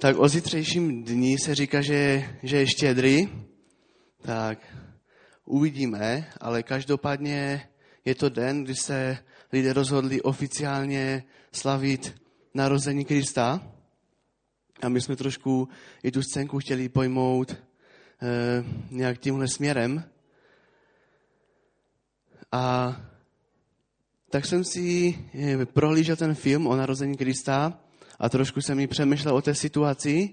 Tak o zítřejším dní se říká, že, že je štědrý, tak uvidíme, ale každopádně je to den, kdy se lidé rozhodli oficiálně slavit narození Krista. A my jsme trošku i tu scénku chtěli pojmout eh, nějak tímhle směrem. A tak jsem si eh, prohlížel ten film o narození Krista a trošku jsem mi přemýšlel o té situaci.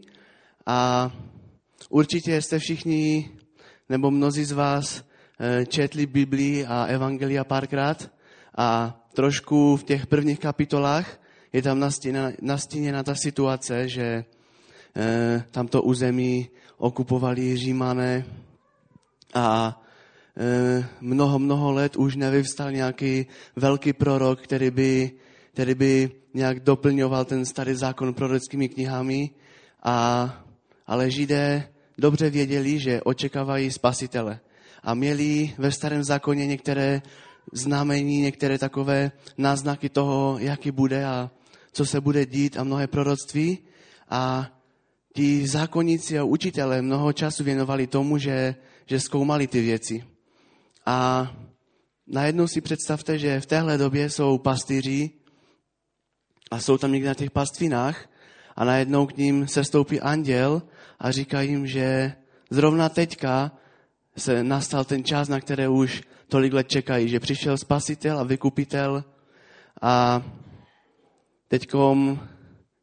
A určitě jste všichni, nebo mnozí z vás eh, četli Biblii a Evangelia párkrát. A trošku v těch prvních kapitolách je tam nastíněna, ta situace, že eh, tamto území okupovali Římané. A eh, mnoho, mnoho let už nevyvstal nějaký velký prorok, který by, který by nějak doplňoval ten starý zákon prorockými knihami, a, ale Židé dobře věděli, že očekávají spasitele. A měli ve starém zákoně některé znamení, některé takové náznaky toho, jaký bude a co se bude dít a mnohé proroctví. A ti zákonníci a učitelé mnoho času věnovali tomu, že, že zkoumali ty věci. A najednou si představte, že v téhle době jsou pastýři, a jsou tam někde na těch pastvinách a najednou k ním se stoupí anděl a říká jim, že zrovna teďka se nastal ten čas, na které už tolik let čekají, že přišel spasitel a vykupitel a teďkom,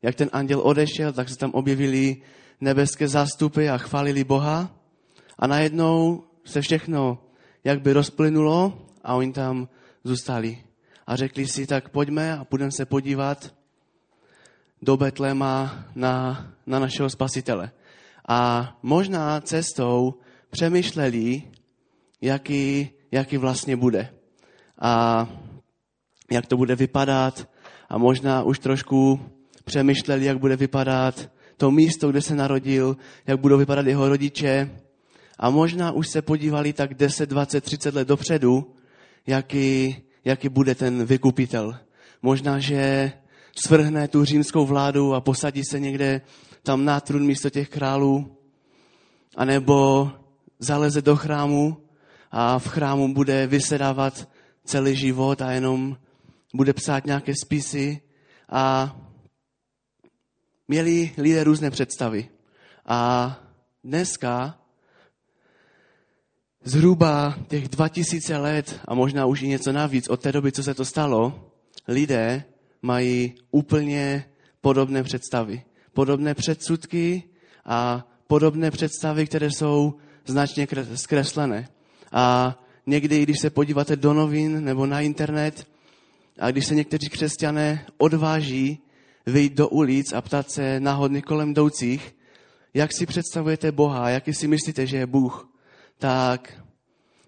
jak ten anděl odešel, tak se tam objevili nebeské zástupy a chválili Boha a najednou se všechno jak by rozplynulo a oni tam zůstali. A řekli si, tak pojďme a budeme se podívat do Betlema na, na našeho spasitele. A možná cestou přemýšleli, jaký, jaký vlastně bude. A jak to bude vypadat. A možná už trošku přemýšleli, jak bude vypadat to místo, kde se narodil, jak budou vypadat jeho rodiče. A možná už se podívali tak 10, 20, 30 let dopředu, jaký, jaký bude ten vykupitel. Možná, že svrhne tu římskou vládu a posadí se někde tam na trůn místo těch králů, anebo zaleze do chrámu a v chrámu bude vysedávat celý život a jenom bude psát nějaké spisy a měli lidé různé představy. A dneska zhruba těch 2000 let a možná už i něco navíc od té doby, co se to stalo, lidé mají úplně podobné představy. Podobné předsudky a podobné představy, které jsou značně zkreslené. A někdy, když se podíváte do novin nebo na internet, a když se někteří křesťané odváží vyjít do ulic a ptát se náhodně kolem jdoucích, jak si představujete Boha, jaký si myslíte, že je Bůh, tak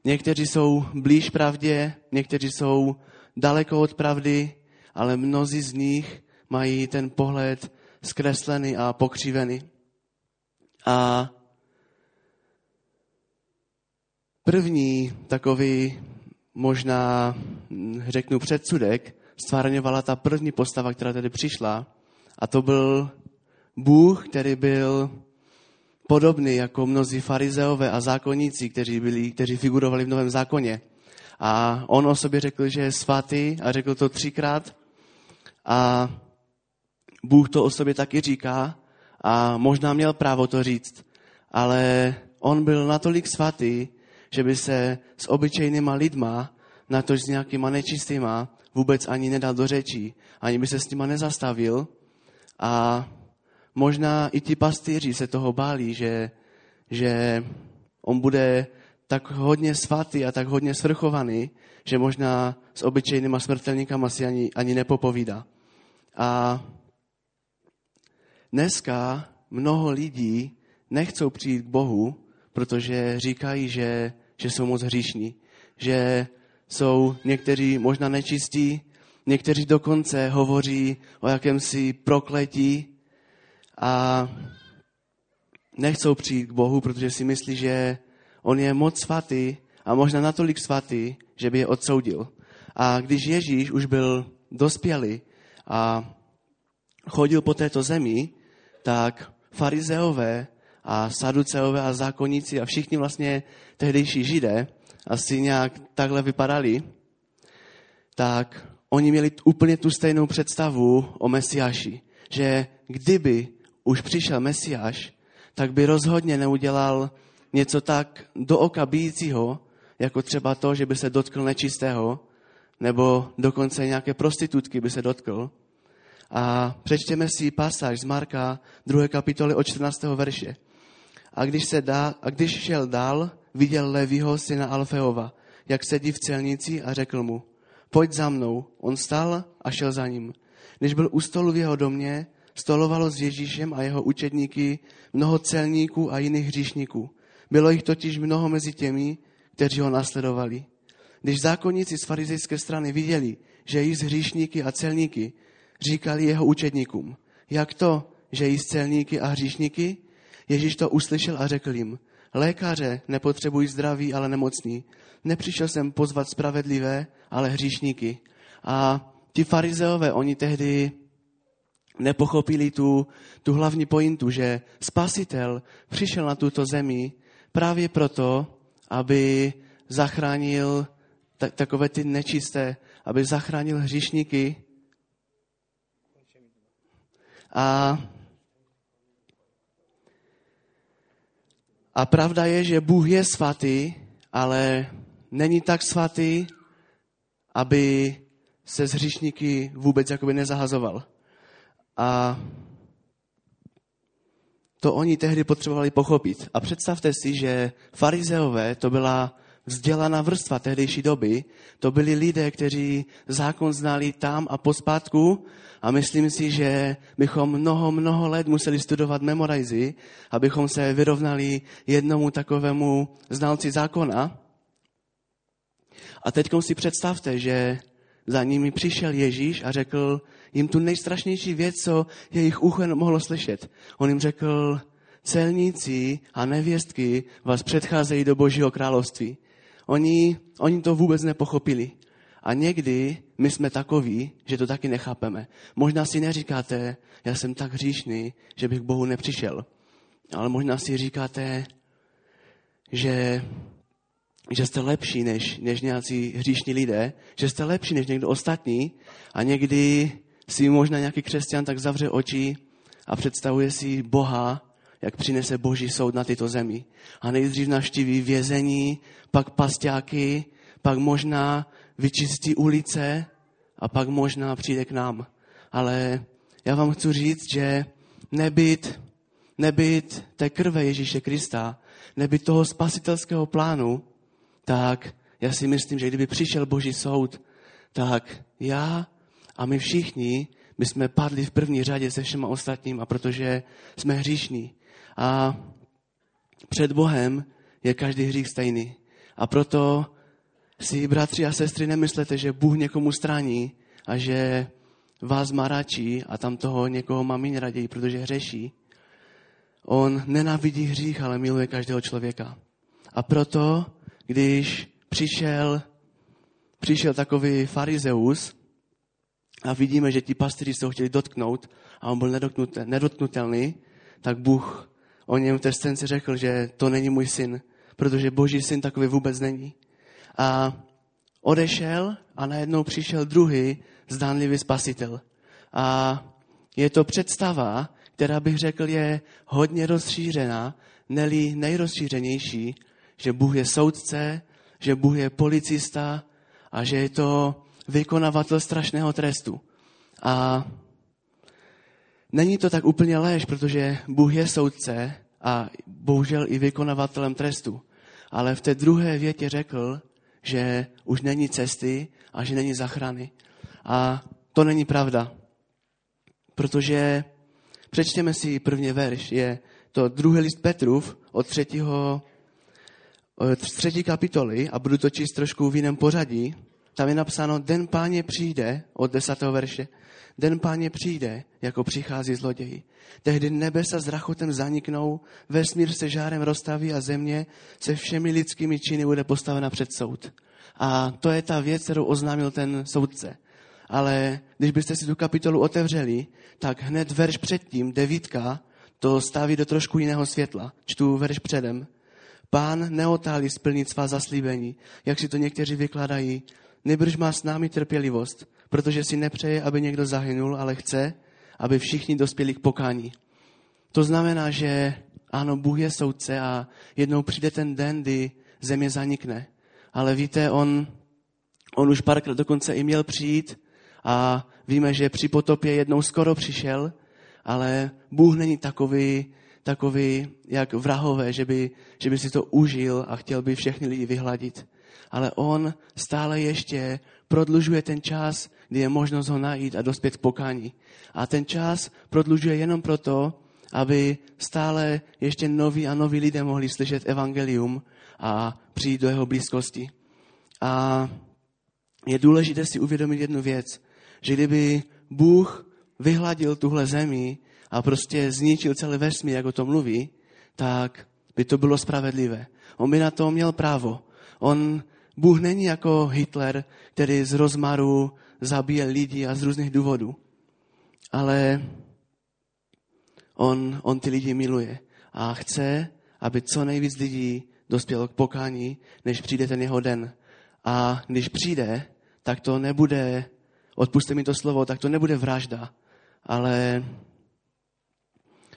někteří jsou blíž pravdě, někteří jsou daleko od pravdy ale mnozí z nich mají ten pohled zkreslený a pokřivený. A první takový možná, řeknu, předsudek stvárňovala ta první postava, která tady přišla. A to byl Bůh, který byl podobný jako mnozí farizeové a zákonníci, kteří, byli, kteří figurovali v Novém zákoně. A on o sobě řekl, že je svatý a řekl to třikrát. A Bůh to o sobě taky říká a možná měl právo to říct, ale on byl natolik svatý, že by se s obyčejnýma lidma, natož s nějakýma nečistýma, vůbec ani nedal do řečí, ani by se s nima nezastavil. A možná i ti pastýři se toho báli, že, že on bude tak hodně svatý a tak hodně svrchovaný, že možná s obyčejnýma smrtelníkama si ani, ani nepopovídá. A dneska mnoho lidí nechcou přijít k Bohu, protože říkají, že, že jsou moc hříšní, že jsou někteří možná nečistí, někteří dokonce hovoří o jakémsi prokletí a nechcou přijít k Bohu, protože si myslí, že on je moc svatý a možná natolik svatý, že by je odsoudil. A když Ježíš už byl dospělý a chodil po této zemi, tak farizeové a saduceové a zákonníci a všichni vlastně tehdejší židé asi nějak takhle vypadali, tak oni měli úplně tu stejnou představu o Mesiáši, že kdyby už přišel Mesiáš, tak by rozhodně neudělal něco tak do oka bíjícího, jako třeba to, že by se dotkl nečistého, nebo dokonce nějaké prostitutky by se dotkl. A přečtěme si pasáž z Marka 2. kapitoly od 14. verše. A když, se dá, a když šel dál, viděl Levího syna Alfeova, jak sedí v celnici a řekl mu, pojď za mnou. On stál a šel za ním. Když byl u stolu v jeho domě, stolovalo s Ježíšem a jeho učedníky mnoho celníků a jiných hříšníků. Bylo jich totiž mnoho mezi těmi, kteří ho nasledovali. Když zákonníci z farizejské strany viděli, že jí z hříšníky a celníky, říkali jeho učedníkům, jak to, že jí z celníky a hříšníky? Ježíš to uslyšel a řekl jim, lékaře nepotřebují zdraví, ale nemocní. Nepřišel jsem pozvat spravedlivé, ale hříšníky. A ti farizeové, oni tehdy nepochopili tu, tu hlavní pointu, že spasitel přišel na tuto zemi právě proto, aby zachránil takové ty nečisté, aby zachránil hříšníky. A, a pravda je, že Bůh je svatý, ale není tak svatý, aby se z hříšníky vůbec jakoby nezahazoval. A to oni tehdy potřebovali pochopit. A představte si, že farizeové to byla vzdělaná vrstva tehdejší doby. To byli lidé, kteří zákon znali tam a pospátku a myslím si, že bychom mnoho, mnoho let museli studovat memorizy, abychom se vyrovnali jednomu takovému znalci zákona. A teď si představte, že za nimi přišel Ježíš a řekl jim tu nejstrašnější věc, co jejich ucho mohlo slyšet. On jim řekl, celníci a nevěstky vás předcházejí do Božího království. Oni, oni to vůbec nepochopili. A někdy my jsme takoví, že to taky nechápeme. Možná si neříkáte, já jsem tak hříšný, že bych k Bohu nepřišel. Ale možná si říkáte, že že jste lepší než, než nějací hříšní lidé, že jste lepší než někdo ostatní a někdy si možná nějaký křesťan tak zavře oči a představuje si Boha, jak přinese boží soud na tyto zemi. A nejdřív naštíví vězení, pak pastáky, pak možná vyčistí ulice a pak možná přijde k nám. Ale já vám chci říct, že nebyt, nebyt té krve Ježíše Krista, nebyt toho spasitelského plánu, tak já si myslím, že kdyby přišel Boží soud, tak já a my všichni bychom padli v první řadě se všema ostatníma, protože jsme hříšní. A před Bohem je každý hřích stejný. A proto si, bratři a sestry, nemyslete, že Bůh někomu strání a že vás má radši a tam toho někoho má méně raději, protože hřeší. On nenávidí hřích, ale miluje každého člověka. A proto když přišel, přišel takový farizeus a vidíme, že ti pastýři se ho chtěli dotknout a on byl nedotknutelný, tak Bůh o něm v té scénce řekl, že to není můj syn, protože boží syn takový vůbec není. A odešel a najednou přišel druhý zdánlivý spasitel. A je to představa, která bych řekl je hodně rozšířená, neli nejrozšířenější že Bůh je soudce, že Bůh je policista a že je to vykonavatel strašného trestu. A není to tak úplně léž, protože Bůh je soudce a bohužel i vykonavatelem trestu. Ale v té druhé větě řekl, že už není cesty a že není zachrany. A to není pravda. Protože přečtěme si první verš, je to druhý list Petrův od třetího Eh, třetí kapitoly a budu to číst trošku v jiném pořadí. Tam je napsáno, den páně přijde, od desátého verše, den páně přijde, jako přichází zloději. Tehdy nebesa s rachotem zaniknou, vesmír se žárem rozstaví a země se všemi lidskými činy bude postavena před soud. A to je ta věc, kterou oznámil ten soudce. Ale když byste si tu kapitolu otevřeli, tak hned verš předtím, devítka, to staví do trošku jiného světla. Čtu verš předem. Pán neotálí splnit svá zaslíbení, jak si to někteří vykladají. Nebrž má s námi trpělivost, protože si nepřeje, aby někdo zahynul, ale chce, aby všichni dospěli k pokání. To znamená, že ano, Bůh je soudce a jednou přijde ten den, kdy země zanikne. Ale víte, on, on už párkrát dokonce i měl přijít a víme, že při potopě jednou skoro přišel, ale Bůh není takový, takový jak vrahové, že by, že by si to užil a chtěl by všechny lidi vyhladit. Ale on stále ještě prodlužuje ten čas, kdy je možnost ho najít a dospět k pokání. A ten čas prodlužuje jenom proto, aby stále ještě noví a noví lidé mohli slyšet evangelium a přijít do jeho blízkosti. A je důležité si uvědomit jednu věc, že kdyby Bůh vyhladil tuhle zemi a prostě zničil celý vesmír, jak o tom mluví, tak by to bylo spravedlivé. On by na to měl právo. On, Bůh není jako Hitler, který z rozmaru zabíje lidi a z různých důvodů. Ale on, on ty lidi miluje a chce, aby co nejvíc lidí dospělo k pokání, než přijde ten jeho den. A když přijde, tak to nebude, odpuste mi to slovo, tak to nebude vražda, ale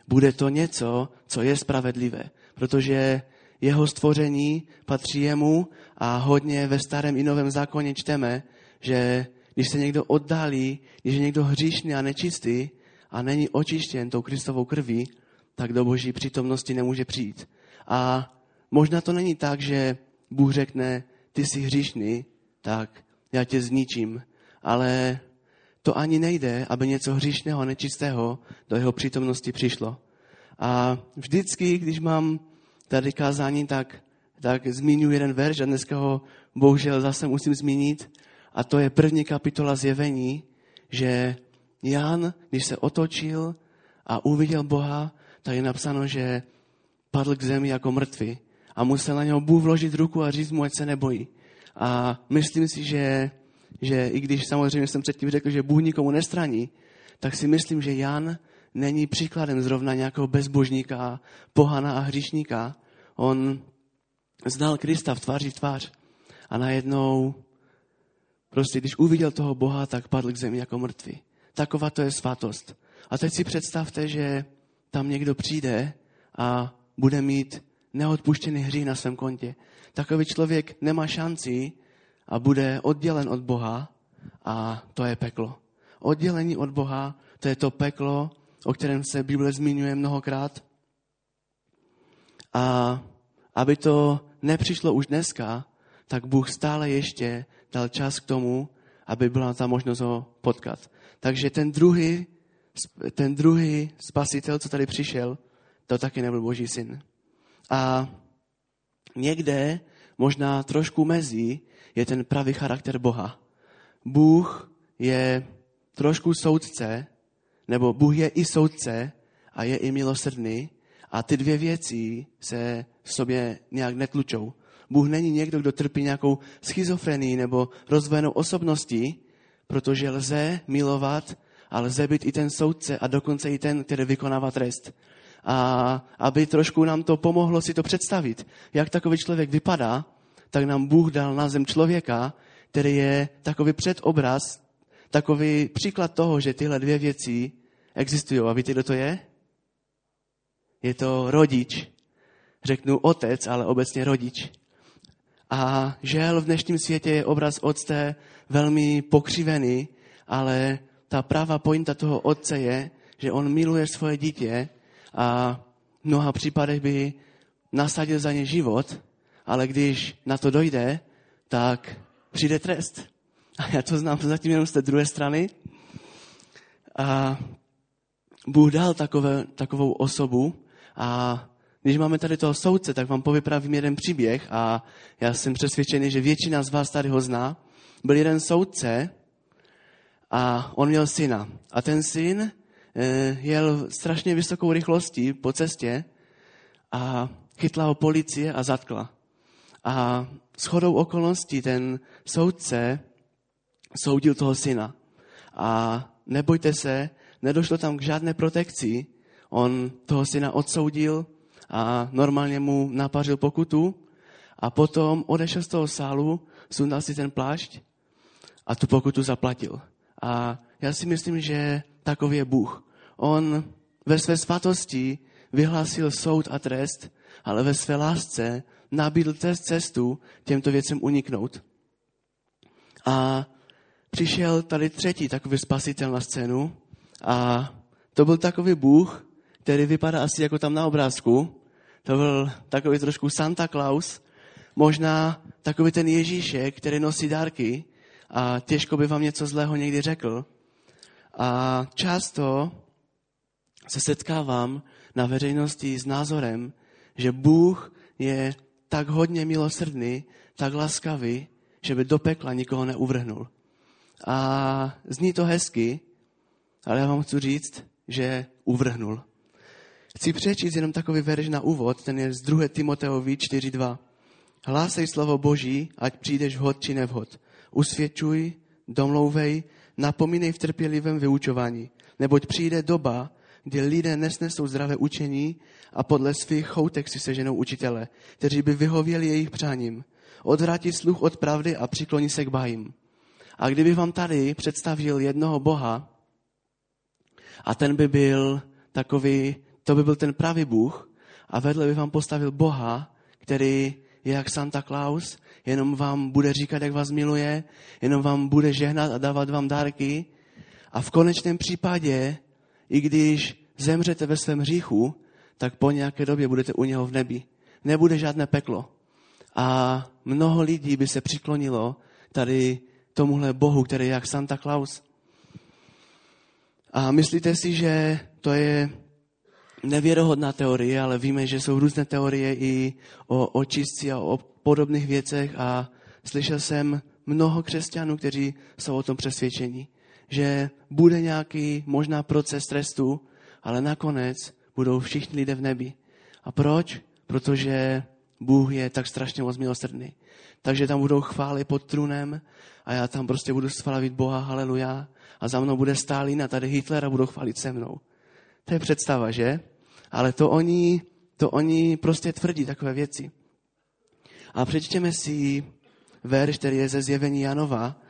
bude to něco, co je spravedlivé, protože jeho stvoření patří jemu a hodně ve starém i novém zákoně čteme, že když se někdo oddálí, když je někdo hříšný a nečistý a není očištěn tou Kristovou krví, tak do boží přítomnosti nemůže přijít. A možná to není tak, že Bůh řekne, ty jsi hříšný, tak já tě zničím. Ale to ani nejde, aby něco hříšného a nečistého do jeho přítomnosti přišlo. A vždycky, když mám tady kázání, tak, tak zmíním jeden verš a dneska ho bohužel zase musím zmínit. A to je první kapitola zjevení, že Jan, když se otočil a uviděl Boha, tak je napsáno, že padl k zemi jako mrtvý a musel na něho Bůh vložit ruku a říct mu, ať se nebojí. A myslím si, že, že i když samozřejmě jsem předtím řekl, že Bůh nikomu nestraní, tak si myslím, že Jan není příkladem zrovna nějakého bezbožníka, pohana a hříšníka. On znal Krista v tváři v tvář. A najednou, prostě když uviděl toho Boha, tak padl k zemi jako mrtvý. Taková to je svatost. A teď si představte, že tam někdo přijde a bude mít neodpuštěný hřích na svém kontě. Takový člověk nemá šanci a bude oddělen od Boha a to je peklo. Oddělení od Boha, to je to peklo, o kterém se Bible zmiňuje mnohokrát. A aby to nepřišlo už dneska, tak Bůh stále ještě dal čas k tomu, aby byla ta možnost ho potkat. Takže ten druhý, ten druhý spasitel, co tady přišel, to taky nebyl Boží syn. A někde, možná trošku mezi, je ten pravý charakter Boha. Bůh je trošku soudce, nebo Bůh je i soudce a je i milosrdný a ty dvě věci se v sobě nějak netlučou. Bůh není někdo, kdo trpí nějakou schizofrenii nebo rozvojenou osobností, protože lze milovat a lze být i ten soudce a dokonce i ten, který vykonává trest. A aby trošku nám to pomohlo si to představit, jak takový člověk vypadá, tak nám Bůh dal na zem člověka, který je takový předobraz, takový příklad toho, že tyhle dvě věci existují. A víte, kdo to je? Je to rodič. Řeknu otec, ale obecně rodič. A žel v dnešním světě je obraz otce velmi pokřivený, ale ta pravá pointa toho otce je, že on miluje svoje dítě a v mnoha případech by nasadil za ně život, ale když na to dojde, tak přijde trest. A já to znám zatím jenom z té druhé strany. A Bůh dal takové, takovou osobu a když máme tady toho soudce, tak vám povyprávím jeden příběh a já jsem přesvědčený, že většina z vás tady ho zná. Byl jeden soudce a on měl syna. A ten syn eh, jel strašně vysokou rychlostí po cestě a chytla ho policie a zatkla. A shodou okolností ten soudce soudil toho syna. A nebojte se, nedošlo tam k žádné protekci. On toho syna odsoudil a normálně mu napařil pokutu a potom odešel z toho sálu, sundal si ten plášť a tu pokutu zaplatil. A já si myslím, že takový je Bůh. On ve své svatosti vyhlásil soud a trest, ale ve své lásce nabídl cestu těmto věcem uniknout. A přišel tady třetí takový spasitel na scénu a to byl takový Bůh, který vypadá asi jako tam na obrázku. To byl takový trošku Santa Claus, možná takový ten Ježíšek, který nosí dárky a těžko by vám něco zlého někdy řekl. A často se setkávám na veřejnosti s názorem, že Bůh je tak hodně milosrdný, tak laskavý, že by do pekla nikoho neuvrhnul. A zní to hezky, ale já vám chci říct, že uvrhnul. Chci přečíst jenom takový verš na úvod, ten je z 2. Timoteovi 4.2. Hlásej slovo Boží, ať přijdeš vhod či nevhod. Usvědčuj, domlouvej, napomínej v trpělivém vyučování, neboť přijde doba, kdy lidé nesnesou zdravé učení a podle svých choutek si seženou učitele, kteří by vyhověli jejich přáním. Odvrátí sluch od pravdy a přikloní se k bájím. A kdybych vám tady představil jednoho Boha, a ten by byl takový, to by byl ten pravý Bůh, a vedle by vám postavil Boha, který je jak Santa Claus, jenom vám bude říkat, jak vás miluje, jenom vám bude žehnat a dávat vám dárky. A v konečném případě, i když zemřete ve svém hříchu, tak po nějaké době budete u něho v nebi. Nebude žádné peklo. A mnoho lidí by se přiklonilo tady tomuhle Bohu, který je jak Santa Claus. A myslíte si, že to je nevěrohodná teorie, ale víme, že jsou různé teorie i o očistci a o podobných věcech a slyšel jsem mnoho křesťanů, kteří jsou o tom přesvědčení, že bude nějaký možná proces trestu, ale nakonec budou všichni lidé v nebi. A proč? Protože Bůh je tak strašně moc milosrdný. Takže tam budou chvály pod trůnem a já tam prostě budu slavit Boha, haleluja. A za mnou bude Stalin a tady Hitler a budou chválit se mnou. To je představa, že? Ale to oni, to oni prostě tvrdí takové věci. A přečtěme si verš, který je ze zjevení Janova,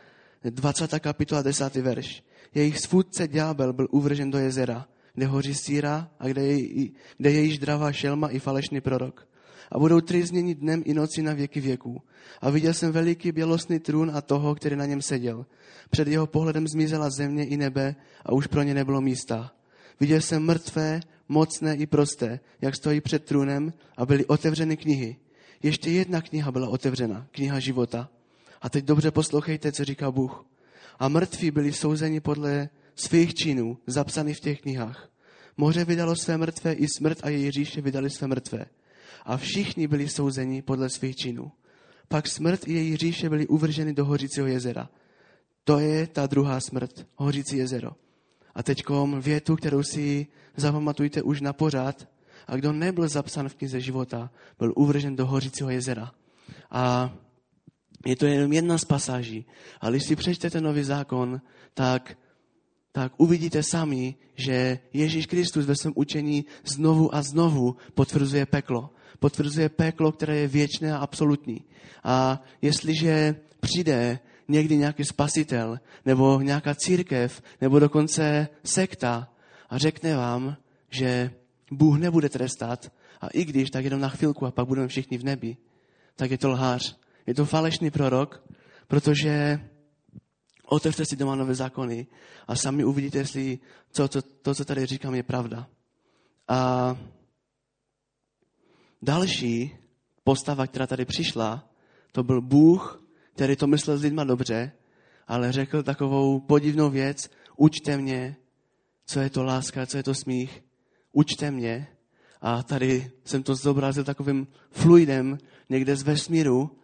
20. kapitola, 10. verš. Jejich svůdce ďábel byl uvržen do jezera, kde hoří síra a kde je, kde je již dravá šelma i falešný prorok. A budou trýzněni dnem i noci na věky věků. A viděl jsem veliký bělostný trůn a toho, který na něm seděl. Před jeho pohledem zmizela země i nebe a už pro ně nebylo místa. Viděl jsem mrtvé, mocné i prosté, jak stojí před trůnem a byly otevřeny knihy. Ještě jedna kniha byla otevřena, kniha života. A teď dobře poslouchejte, co říká Bůh. A mrtví byli souzeni podle svých činů, zapsaný v těch knihách. Moře vydalo své mrtvé, i smrt a její říše vydali své mrtvé. A všichni byli souzeni podle svých činů. Pak smrt i její říše byly uvrženy do hořícího jezera. To je ta druhá smrt, hořící jezero. A teď větu, kterou si zapamatujte už na pořád. A kdo nebyl zapsán v knize života, byl uvržen do hořícího jezera. A je to jenom jedna z pasáží. Ale když si přečtete nový zákon, tak, tak uvidíte sami, že Ježíš Kristus ve svém učení znovu a znovu potvrzuje peklo. Potvrzuje peklo, které je věčné a absolutní. A jestliže přijde někdy nějaký spasitel, nebo nějaká církev, nebo dokonce sekta a řekne vám, že Bůh nebude trestat a i když, tak jenom na chvilku a pak budeme všichni v nebi, tak je to lhář. Je to falešný prorok, protože otevřte si doma nové zákony a sami uvidíte, jestli to, to, to, co tady říkám, je pravda. A další postava, která tady přišla, to byl Bůh, který to myslel s lidma dobře, ale řekl takovou podivnou věc, učte mě, co je to láska, co je to smích, učte mě. A tady jsem to zobrazil takovým fluidem někde z vesmíru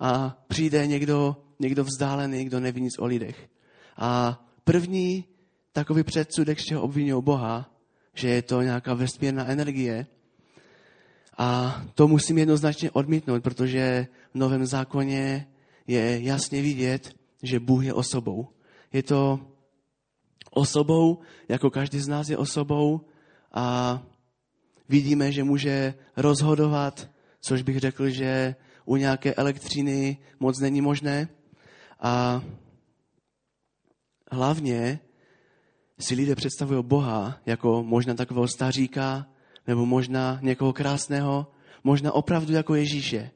a přijde někdo, někdo vzdálený, kdo neví nic o lidech. A první takový předsudek, z čeho obvinují Boha, že je to nějaká vesmírná energie. A to musím jednoznačně odmítnout, protože v Novém zákoně je jasně vidět, že Bůh je osobou. Je to osobou, jako každý z nás je osobou a vidíme, že může rozhodovat, což bych řekl, že u nějaké elektřiny moc není možné. A hlavně si lidé představují Boha jako možná takového staříka, nebo možná někoho krásného, možná opravdu jako Ježíše,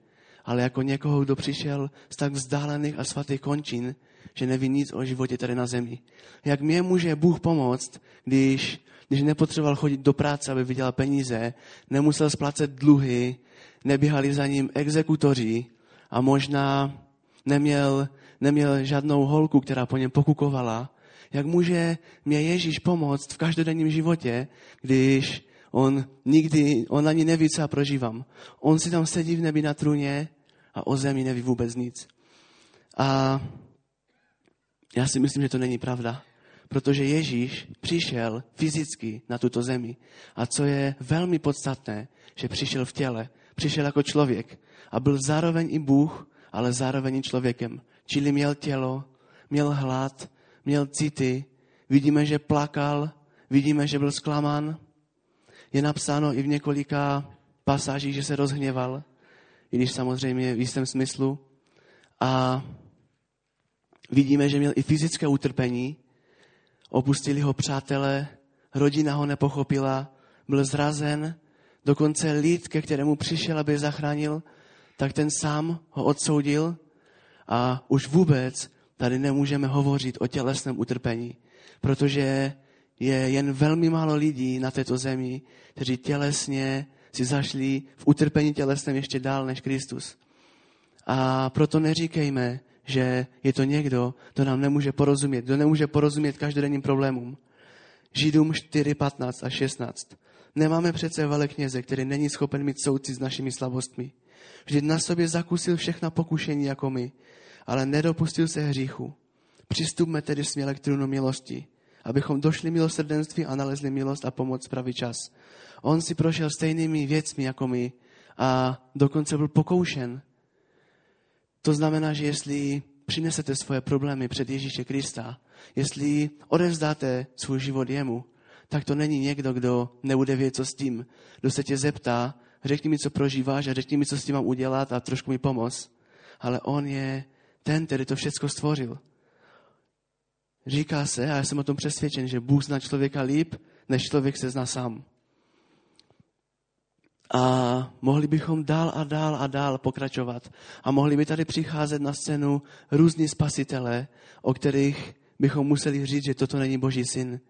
ale jako někoho, kdo přišel z tak vzdálených a svatých končin, že neví nic o životě tady na zemi. Jak mě může Bůh pomoct, když, když nepotřeboval chodit do práce, aby vydělal peníze, nemusel splácet dluhy, neběhali za ním exekutoři a možná neměl, neměl žádnou holku, která po něm pokukovala. Jak může mě Ježíš pomoct v každodenním životě, když on nikdy, on ani neví, co já prožívám. On si tam sedí v nebi na trůně a o zemi neví vůbec nic. A já si myslím, že to není pravda. Protože Ježíš přišel fyzicky na tuto zemi. A co je velmi podstatné, že přišel v těle, přišel jako člověk a byl zároveň i Bůh, ale zároveň i člověkem. Čili měl tělo, měl hlad, měl city, vidíme, že plakal, vidíme, že byl zklamán. Je napsáno i v několika pasážích, že se rozhněval, i když samozřejmě v jistém smyslu. A vidíme, že měl i fyzické utrpení, opustili ho přátelé, rodina ho nepochopila, byl zrazen, dokonce lid, ke kterému přišel, aby je zachránil, tak ten sám ho odsoudil. A už vůbec tady nemůžeme hovořit o tělesném utrpení, protože je jen velmi málo lidí na této zemi, kteří tělesně si zašli v utrpení tělesném ještě dál než Kristus. A proto neříkejme, že je to někdo, kdo nám nemůže porozumět, kdo nemůže porozumět každodenním problémům. Židům 4, 15 a 16. Nemáme přece velekněze, který není schopen mít souci s našimi slabostmi. Vždyť na sobě zakusil všechna pokušení jako my, ale nedopustil se hříchu. Přistupme tedy směle k trůnu milosti, abychom došli milosrdenství a nalezli milost a pomoc pravý čas. On si prošel stejnými věcmi jako my a dokonce byl pokoušen. To znamená, že jestli přinesete svoje problémy před Ježíše Krista, jestli odevzdáte svůj život jemu, tak to není někdo, kdo nebude vědět, co s tím. Kdo se tě zeptá, řekni mi, co prožíváš a řekni mi, co s tím mám udělat a trošku mi pomoct. Ale on je ten, který to všechno stvořil. Říká se, a já jsem o tom přesvědčen, že Bůh zná člověka líp, než člověk se zná sám. A mohli bychom dál a dál a dál pokračovat. A mohli by tady přicházet na scénu různí spasitele, o kterých bychom museli říct, že toto není Boží syn.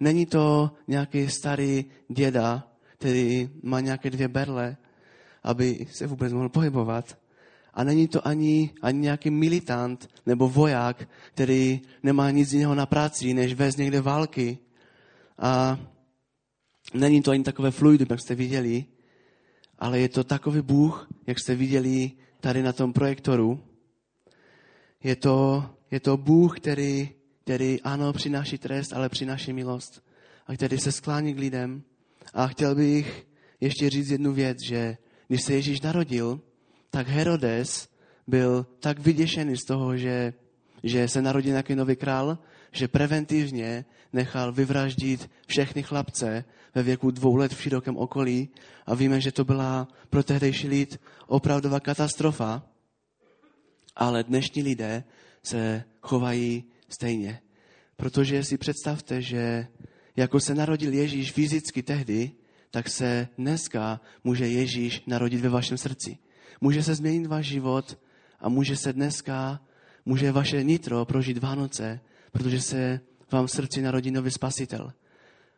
Není to nějaký starý děda, který má nějaké dvě berle, aby se vůbec mohl pohybovat. A není to ani, ani nějaký militant nebo voják, který nemá nic jiného na práci, než vést někde války. A není to ani takové fluidum, jak jste viděli, ale je to takový Bůh, jak jste viděli tady na tom projektoru. Je to, je to Bůh, který, který ano, přináší trest, ale přináší milost. A který se sklání k lidem. A chtěl bych ještě říct jednu věc, že když se Ježíš narodil, tak Herodes byl tak vyděšený z toho, že, že se narodil nějaký nový král, že preventivně nechal vyvraždit všechny chlapce ve věku dvou let v širokém okolí a víme, že to byla pro tehdejší lid opravdová katastrofa, ale dnešní lidé se chovají stejně. Protože si představte, že jako se narodil Ježíš fyzicky tehdy, tak se dneska může Ježíš narodit ve vašem srdci. Může se změnit váš život a může se dneska, může vaše nitro prožít Vánoce, protože se vám v srdci narodí nový spasitel.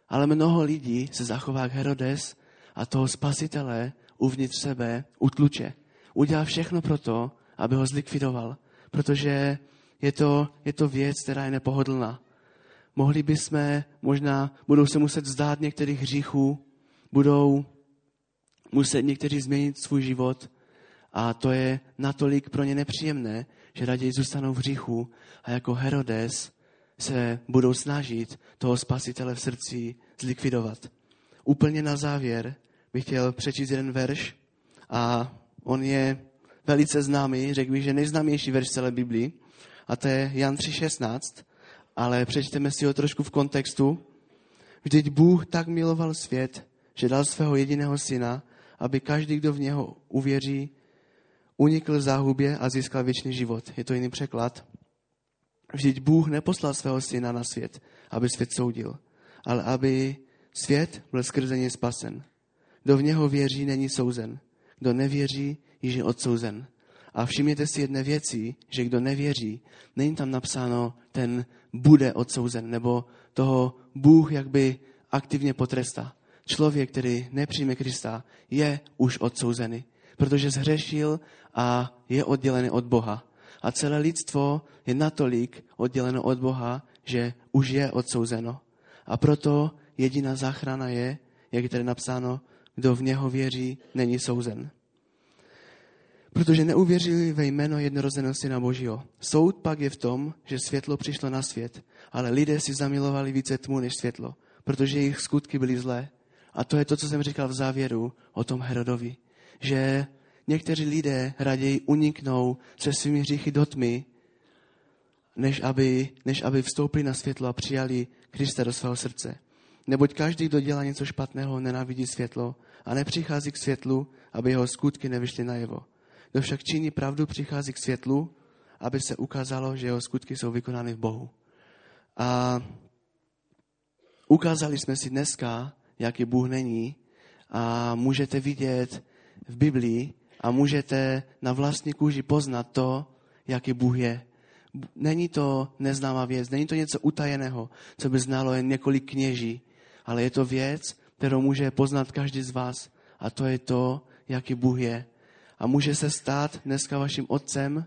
Ale mnoho lidí se zachová jak Herodes a toho spasitele uvnitř sebe utluče. Udělá všechno pro to, aby ho zlikvidoval, protože je to, je to věc, která je nepohodlná. Mohli bychom, možná budou se muset vzdát některých hříchů, budou muset někteří změnit svůj život a to je natolik pro ně nepříjemné, že raději zůstanou v hříchu a jako Herodes se budou snažit toho spasitele v srdci zlikvidovat. Úplně na závěr bych chtěl přečíst jeden verš a on je velice známý, řekl bych, že nejznámější verš celé Biblii a to je Jan 3.16, ale přečteme si ho trošku v kontextu. Vždyť Bůh tak miloval svět, že dal svého jediného syna, aby každý, kdo v něho uvěří, unikl záhubě a získal věčný život. Je to jiný překlad. Vždyť Bůh neposlal svého syna na svět, aby svět soudil, ale aby svět byl skrze něj spasen. Kdo v něho věří, není souzen. Kdo nevěří, již je odsouzen. A všimněte si jedné věci, že kdo nevěří, není tam napsáno, ten bude odsouzen, nebo toho Bůh jakby aktivně potrestá. Člověk, který nepřijme Krista, je už odsouzený, protože zhřešil a je oddělený od Boha. A celé lidstvo je natolik odděleno od Boha, že už je odsouzeno. A proto jediná záchrana je, jak je tady napsáno, kdo v něho věří, není souzen. Protože neuvěřili ve jméno jednorozeného syna Božího. Soud pak je v tom, že světlo přišlo na svět, ale lidé si zamilovali více tmu než světlo, protože jejich skutky byly zlé. A to je to, co jsem říkal v závěru o tom Herodovi, že někteří lidé raději uniknou se svými hříchy do tmy, než aby, než aby vstoupili na světlo a přijali Krista do svého srdce. Neboť každý, kdo dělá něco špatného, nenávidí světlo a nepřichází k světlu, aby jeho skutky nevyšly najevo. Kdo však činí pravdu, přichází k světlu, aby se ukázalo, že jeho skutky jsou vykonány v Bohu. A ukázali jsme si dneska, jaký Bůh není a můžete vidět v Biblii a můžete na vlastní kůži poznat to, jaký Bůh je. Není to neznámá věc, není to něco utajeného, co by znalo jen několik kněží, ale je to věc, kterou může poznat každý z vás. A to je to, jaký Bůh je. A může se stát dneska vaším otcem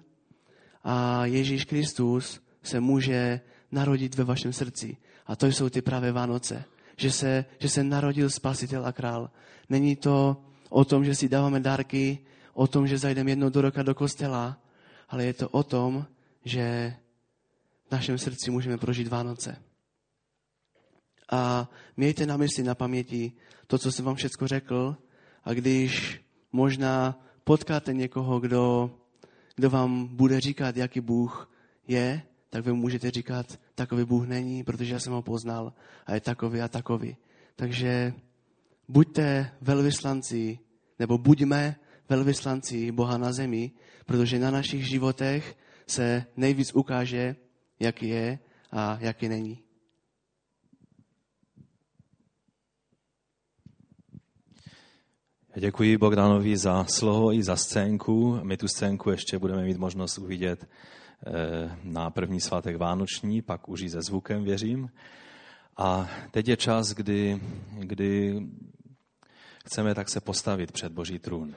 a Ježíš Kristus se může narodit ve vašem srdci. A to jsou ty pravé Vánoce. Že se, že se narodil spasitel a král. Není to o tom, že si dáváme dárky, o tom, že zajdeme jednou do roka do kostela, ale je to o tom, že v našem srdci můžeme prožít Vánoce. A mějte na mysli, na paměti to, co jsem vám všechno řekl. A když možná potkáte někoho, kdo, kdo vám bude říkat, jaký Bůh je, tak vy můžete říkat, takový Bůh není, protože já jsem ho poznal a je takový a takový. Takže buďte velvyslanci, nebo buďme velvyslanci Boha na zemi, protože na našich životech se nejvíc ukáže, jaký je a jaký není. Děkuji Bogdanovi za slovo i za scénku. My tu scénku ještě budeme mít možnost uvidět eh, na první svátek Vánoční, pak už i se zvukem, věřím. A teď je čas, kdy, kdy chceme tak se postavit před Boží trůn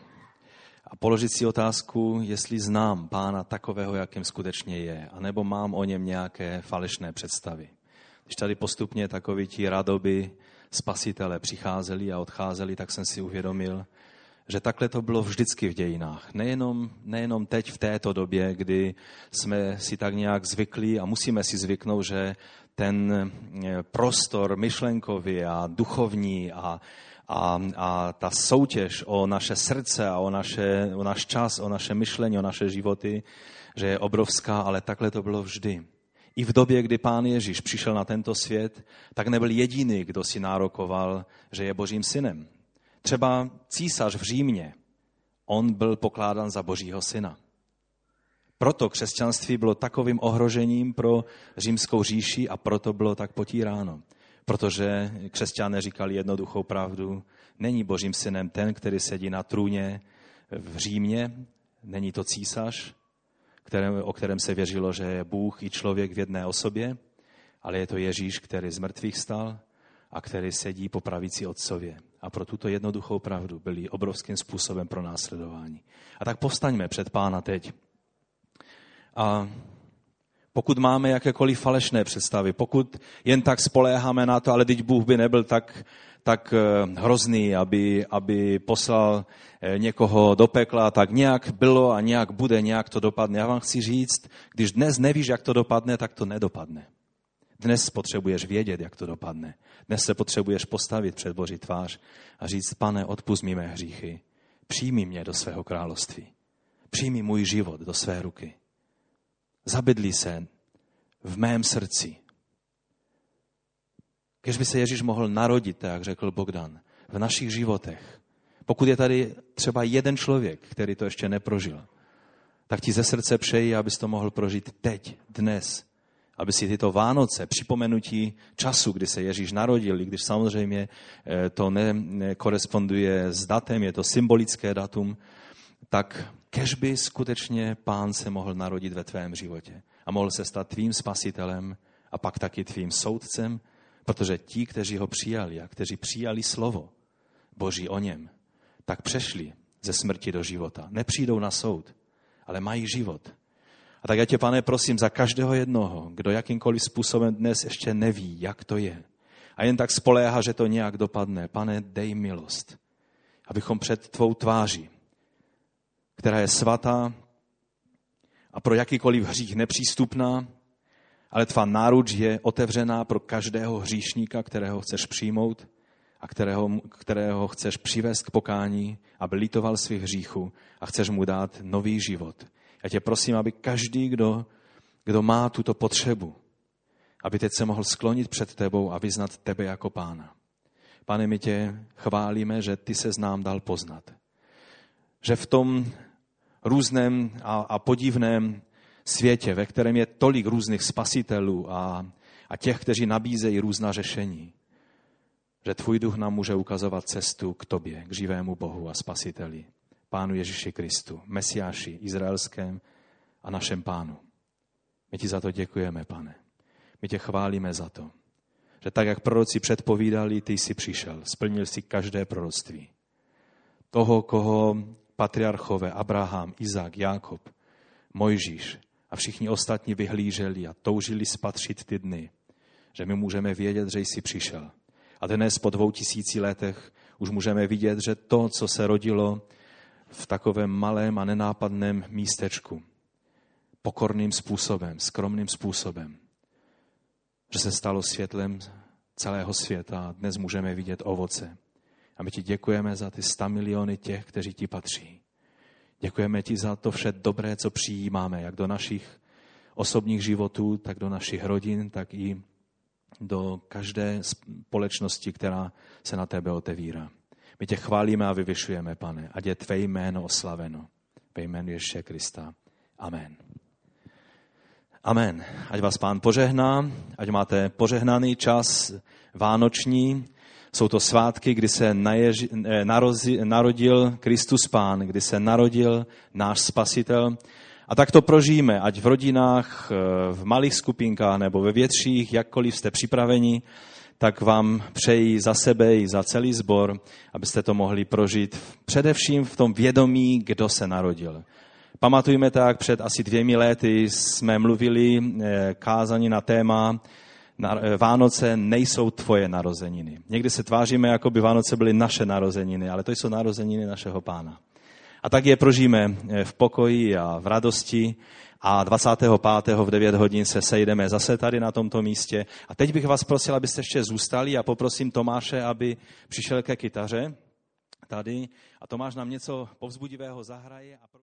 a položit si otázku, jestli znám pána takového, jakým skutečně je, anebo mám o něm nějaké falešné představy. Když tady postupně takoví ti radoby spasitele přicházeli a odcházeli, tak jsem si uvědomil, že takhle to bylo vždycky v dějinách. Nejenom, nejenom teď v této době, kdy jsme si tak nějak zvykli a musíme si zvyknout, že ten eh, prostor myšlenkový a duchovní a, a, a ta soutěž o naše srdce a o, naše, o náš čas, o naše myšlení, o naše životy, že je obrovská, ale takhle to bylo vždy. I v době, kdy pán Ježíš přišel na tento svět, tak nebyl jediný, kdo si nárokoval, že je božím synem. Třeba císař v Římě, on byl pokládán za božího syna. Proto křesťanství bylo takovým ohrožením pro římskou říši a proto bylo tak potíráno. Protože křesťané říkali jednoduchou pravdu, není božím synem ten, který sedí na trůně v Římě, není to císař, kterém, o kterém se věřilo, že je Bůh i člověk v jedné osobě, ale je to Ježíš, který z mrtvých stal a který sedí po pravici otcově. A pro tuto jednoduchou pravdu byli obrovským způsobem pro následování. A tak povstaňme před pána teď. A pokud máme jakékoliv falešné představy, pokud jen tak spoléháme na to, ale teď Bůh by nebyl tak, tak eh, hrozný, aby, aby poslal eh, někoho do pekla, tak nějak bylo a nějak bude, nějak to dopadne. Já vám chci říct, když dnes nevíš, jak to dopadne, tak to nedopadne. Dnes potřebuješ vědět, jak to dopadne. Dnes se potřebuješ postavit před Boží tvář a říct, pane, odpust mi mé hříchy, přijmi mě do svého království. Přijmi můj život do své ruky. Zabydlí se v mém srdci. Když by se Ježíš mohl narodit, jak řekl Bogdan, v našich životech. Pokud je tady třeba jeden člověk, který to ještě neprožil, tak ti ze srdce přeji, abys to mohl prožít teď, dnes. Aby si tyto Vánoce, připomenutí času, kdy se Ježíš narodil, i když samozřejmě eh, to nekoresponduje s datem, je to symbolické datum, tak kež by skutečně pán se mohl narodit ve tvém životě a mohl se stát tvým spasitelem a pak taky tvým soudcem, protože ti, kteří ho přijali a kteří přijali slovo Boží o něm, tak přešli ze smrti do života. Nepřijdou na soud, ale mají život. A tak já tě, pane, prosím za každého jednoho, kdo jakýmkoliv způsobem dnes ještě neví, jak to je. A jen tak spoléhá, že to nějak dopadne. Pane, dej milost, abychom před tvou tváří, která je svatá a pro jakýkoliv hřích nepřístupná, ale tvá náruč je otevřená pro každého hříšníka, kterého chceš přijmout a kterého, kterého chceš přivést k pokání, aby litoval svých hříchů a chceš mu dát nový život. Já tě prosím, aby každý, kdo, kdo má tuto potřebu, aby teď se mohl sklonit před tebou a vyznat tebe jako pána. Pane, my tě chválíme, že ty se nám dal poznat. Že v tom různém a, a podivném světě, ve kterém je tolik různých spasitelů a, a těch, kteří nabízejí různá řešení, že tvůj duch nám může ukazovat cestu k tobě, k živému Bohu a spasiteli, Pánu Ježíši Kristu, Mesiáši, Izraelském a našem Pánu. My ti za to děkujeme, pane. My tě chválíme za to, že tak, jak proroci předpovídali, ty jsi přišel, splnil si každé proroctví. Toho, koho patriarchové Abraham, Izák, Jákob, Mojžíš a všichni ostatní vyhlíželi a toužili spatřit ty dny, že my můžeme vědět, že jsi přišel. A dnes po dvou tisíci letech už můžeme vidět, že to, co se rodilo v takovém malém a nenápadném místečku, pokorným způsobem, skromným způsobem, že se stalo světlem celého světa a dnes můžeme vidět ovoce. A my ti děkujeme za ty sta miliony těch, kteří ti patří. Děkujeme ti za to vše dobré, co přijímáme, jak do našich osobních životů, tak do našich rodin, tak i do každé společnosti, která se na tebe otevírá. My tě chválíme a vyvyšujeme, pane, ať je tvé jméno oslaveno. Ve jménu Ježíše Krista. Amen. Amen. Ať vás pán požehná, ať máte požehnaný čas vánoční. Jsou to svátky, kdy se naježi, eh, narozi, narodil Kristus Pán, kdy se narodil náš Spasitel. A tak to prožijeme, ať v rodinách, eh, v malých skupinkách nebo ve větších, jakkoliv jste připraveni, tak vám přeji za sebe i za celý sbor, abyste to mohli prožít především v tom vědomí, kdo se narodil. Pamatujeme tak, před asi dvěmi lety jsme mluvili eh, kázani na téma Vánoce nejsou tvoje narozeniny. Někdy se tváříme, jako by Vánoce byly naše narozeniny, ale to jsou narozeniny našeho pána. A tak je prožijeme eh, v pokoji a v radosti a 25. v 9 hodin se sejdeme zase tady na tomto místě. A teď bych vás prosil, abyste ještě zůstali a poprosím Tomáše, aby přišel ke kytaře tady a Tomáš nám něco povzbudivého zahraje. A...